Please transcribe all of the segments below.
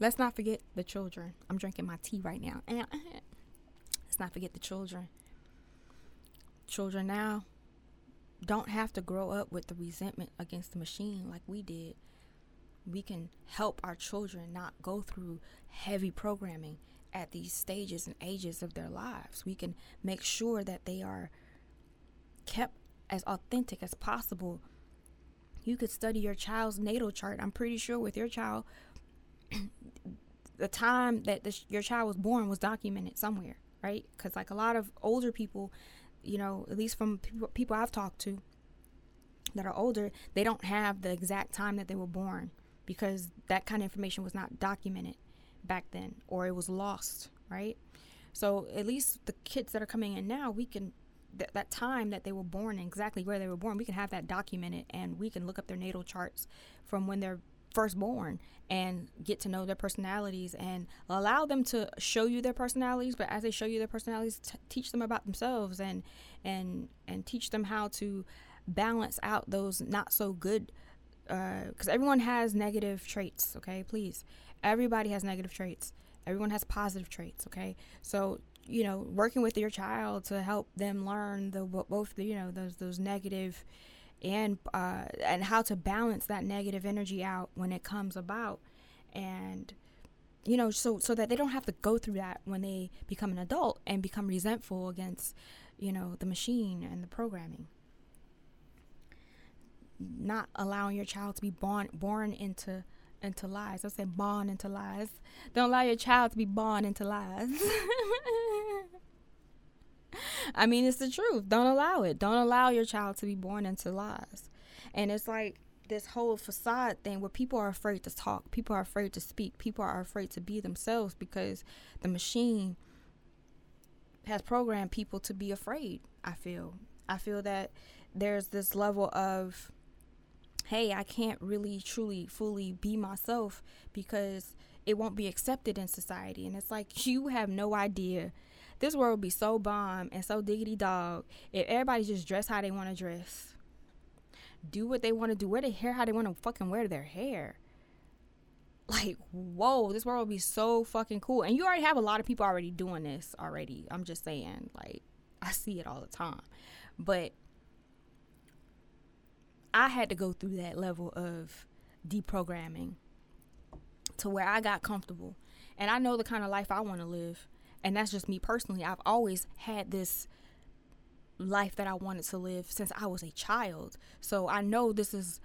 let's not forget the children. I'm drinking my tea right now. Let's not forget the children. Children now don't have to grow up with the resentment against the machine like we did. We can help our children not go through heavy programming at these stages and ages of their lives. We can make sure that they are kept as authentic as possible. You could study your child's natal chart. I'm pretty sure with your child, the time that the, your child was born was documented somewhere, right? Because like a lot of older people, you know, at least from people, people I've talked to that are older, they don't have the exact time that they were born because that kind of information was not documented back then or it was lost, right? So at least the kids that are coming in now, we can th- that time that they were born and exactly where they were born, we can have that documented and we can look up their natal charts from when they're first born and get to know their personalities and allow them to show you their personalities but as they show you their personalities t- teach them about themselves and and and teach them how to balance out those not so good because uh, everyone has negative traits okay? Please. Everybody has negative traits. Everyone has positive traits okay? So you know working with your child to help them learn the both the, you know those those negative and uh, and how to balance that negative energy out when it comes about and you know so so that they don't have to go through that when they become an adult and become resentful against you know the machine and the programming not allowing your child to be born born into into lies. I say born into lies. Don't allow your child to be born into lies. I mean, it's the truth. Don't allow it. Don't allow your child to be born into lies. And it's like this whole facade thing where people are afraid to talk, people are afraid to speak, people are afraid to be themselves because the machine has programmed people to be afraid. I feel. I feel that there's this level of hey, I can't really truly fully be myself because it won't be accepted in society. And it's like you have no idea. This world would be so bomb and so diggity dog if everybody just dress how they want to dress. Do what they want to do, wear their hair how they want to fucking wear their hair. Like, whoa, this world would be so fucking cool. And you already have a lot of people already doing this already. I'm just saying, like, I see it all the time. But I had to go through that level of deprogramming to where I got comfortable. And I know the kind of life I want to live. And that's just me personally. I've always had this life that I wanted to live since I was a child. So I know this is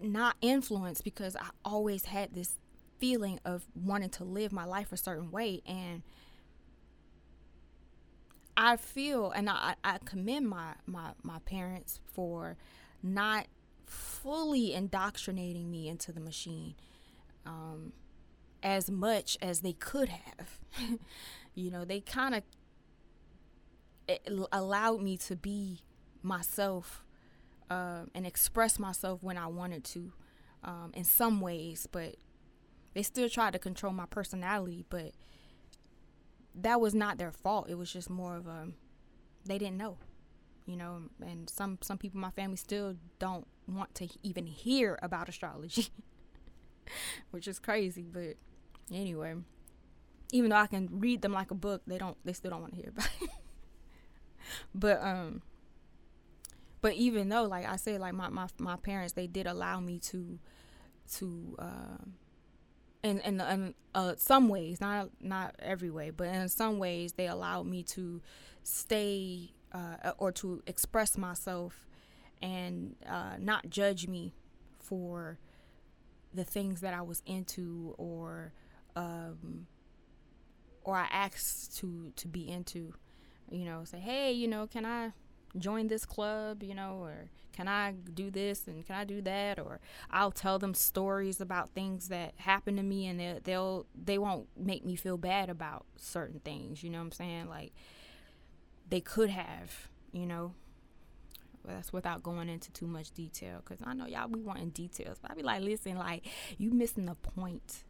not influence because I always had this feeling of wanting to live my life a certain way. And I feel, and I, I commend my, my, my parents for not fully indoctrinating me into the machine um, as much as they could have. you know, they kind of allowed me to be myself uh, and express myself when I wanted to um, in some ways, but they still tried to control my personality, but that was not their fault. It was just more of a, they didn't know you know and some some people in my family still don't want to even hear about astrology which is crazy but anyway even though i can read them like a book they don't they still don't want to hear about it. But um but even though like i said like my, my my parents they did allow me to to uh in in, in uh, some ways not not every way but in some ways they allowed me to stay uh, or to express myself and uh, not judge me for the things that I was into or um, or I asked to to be into. You know, say, hey, you know, can I join this club? You know, or can I do this and can I do that? Or I'll tell them stories about things that happened to me, and they'll, they'll they won't make me feel bad about certain things. You know what I'm saying? Like they could have, you know. That's without going into too much detail because I know y'all be wanting details. But I be like, listen, like, you missing the point.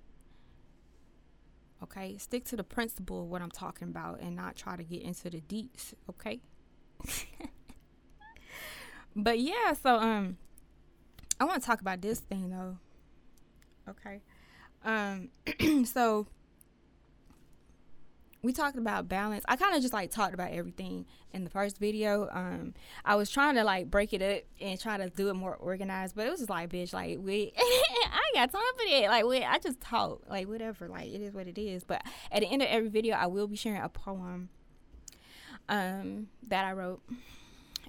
Okay? Stick to the principle of what I'm talking about and not try to get into the deets, okay? but yeah, so um I want to talk about this thing though. Okay. Um, so we talked about balance. I kind of just like talked about everything in the first video. Um, I was trying to like break it up and try to do it more organized, but it was just like, bitch, like we, got time for that. Like I just talk, like whatever, like it is what it is. But at the end of every video, I will be sharing a poem, um, that I wrote.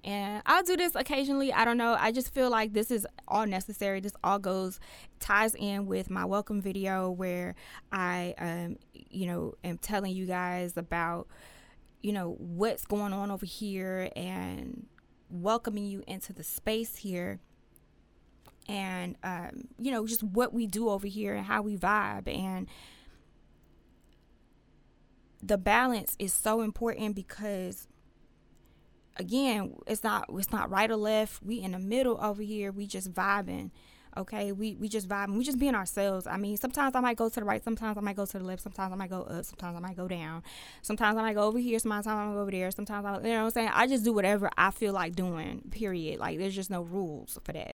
And I'll do this occasionally. I don't know. I just feel like this is all necessary. This all goes ties in with my welcome video where I um you know am telling you guys about you know what's going on over here and welcoming you into the space here and um, you know just what we do over here and how we vibe and the balance is so important because again, it's not it's not right or left. We in the middle over here. We just vibing. Okay, we we just vibing. We just being ourselves. I mean, sometimes I might go to the right, sometimes I might go to the left, sometimes I might go up, sometimes I might go down, sometimes I might go over here, sometimes I might go over there, sometimes I, you know what I'm saying. I just do whatever I feel like doing. Period. Like there's just no rules for that.